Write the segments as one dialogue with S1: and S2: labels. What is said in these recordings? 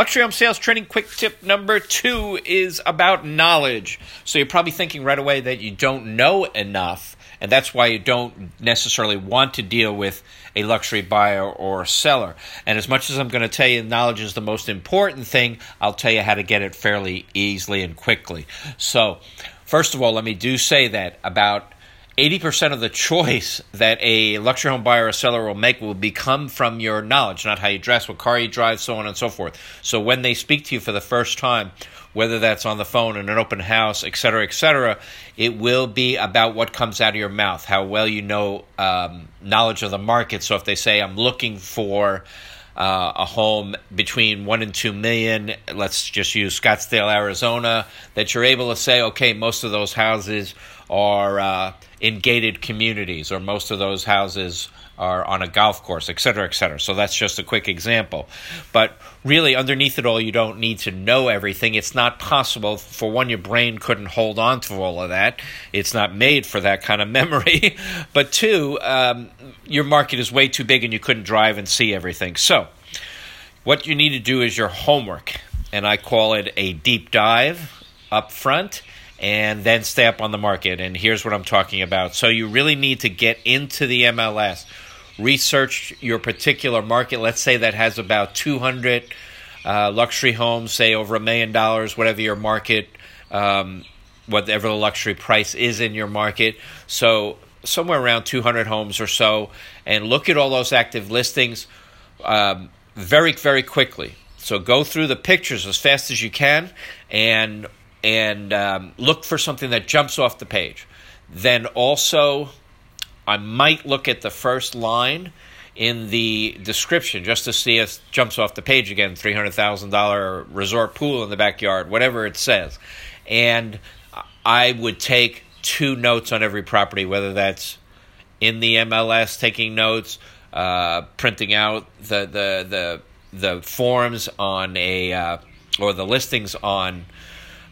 S1: Luxury home sales training quick tip number two is about knowledge. So you're probably thinking right away that you don't know enough, and that's why you don't necessarily want to deal with a luxury buyer or seller. And as much as I'm going to tell you knowledge is the most important thing, I'll tell you how to get it fairly easily and quickly. So, first of all, let me do say that about 80% of the choice that a luxury home buyer or seller will make will become from your knowledge, not how you dress, what car you drive, so on and so forth. So when they speak to you for the first time, whether that's on the phone in an open house, et cetera, et cetera, it will be about what comes out of your mouth, how well you know um, knowledge of the market. So if they say, I'm looking for uh, a home between one and two million, let's just use Scottsdale, Arizona, that you're able to say, okay, most of those houses are uh, in gated communities, or most of those houses are on a golf course, et cetera, et cetera. So that's just a quick example. But really, underneath it all, you don't need to know everything. It's not possible. For one, your brain couldn't hold on to all of that. It's not made for that kind of memory. but two, um, your market is way too big and you couldn't drive and see everything. So, what you need to do is your homework. And I call it a deep dive up front and then stay up on the market. And here's what I'm talking about. So you really need to get into the MLS, research your particular market. Let's say that has about 200 uh, luxury homes, say over a million dollars, whatever your market, um, whatever the luxury price is in your market. So somewhere around 200 homes or so, and look at all those active listings um, very, very quickly. So go through the pictures as fast as you can, and and um, look for something that jumps off the page. Then also, I might look at the first line in the description just to see if it jumps off the page again $300,000 resort pool in the backyard, whatever it says. And I would take two notes on every property, whether that's in the MLS, taking notes, uh, printing out the, the, the, the forms on a, uh, or the listings on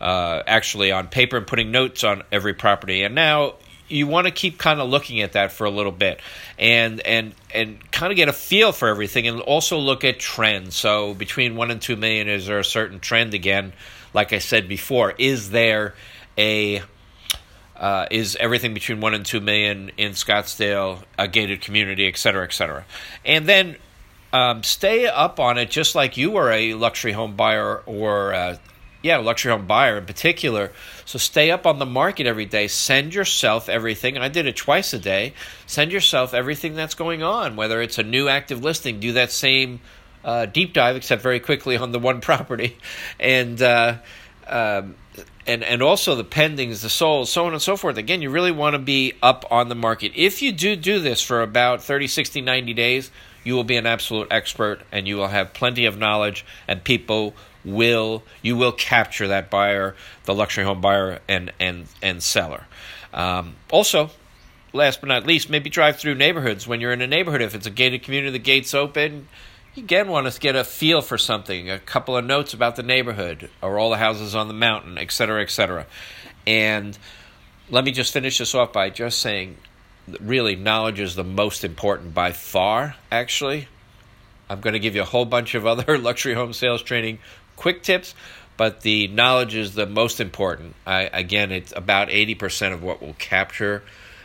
S1: uh, actually on paper and putting notes on every property. And now you want to keep kind of looking at that for a little bit and and and kind of get a feel for everything and also look at trends. So between 1 and 2 million is there a certain trend again? Like i said before is there a uh, is everything between 1 and 2 million in scottsdale a gated community et cetera et cetera? And then um, stay up on it just like you were a luxury home buyer or uh, yeah, luxury home buyer in particular. So stay up on the market every day. Send yourself everything, I did it twice a day. Send yourself everything that's going on, whether it's a new active listing. Do that same uh, deep dive, except very quickly on the one property, and uh, um, and and also the pendings, the souls, so on and so forth. Again, you really want to be up on the market. If you do do this for about 30, 60, 90 days, you will be an absolute expert, and you will have plenty of knowledge, and people will you will capture that buyer, the luxury home buyer and and and seller. Um, also, last but not least, maybe drive through neighborhoods when you're in a neighborhood. If it's a gated community, the gates open. You again want to get a feel for something, a couple of notes about the neighborhood, or all the houses on the mountain, et cetera, et cetera. And let me just finish this off by just saying, really, knowledge is the most important by far. Actually, I'm going to give you a whole bunch of other luxury home sales training quick tips, but the knowledge is the most important. I, again, it's about 80% of what will capture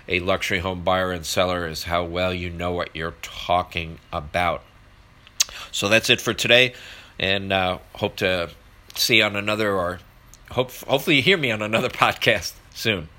S1: a luxury home buyer and seller is how well you know what you're talking about. So that's it for today, and uh, hope to see you on another or hope hopefully you hear me on another podcast soon.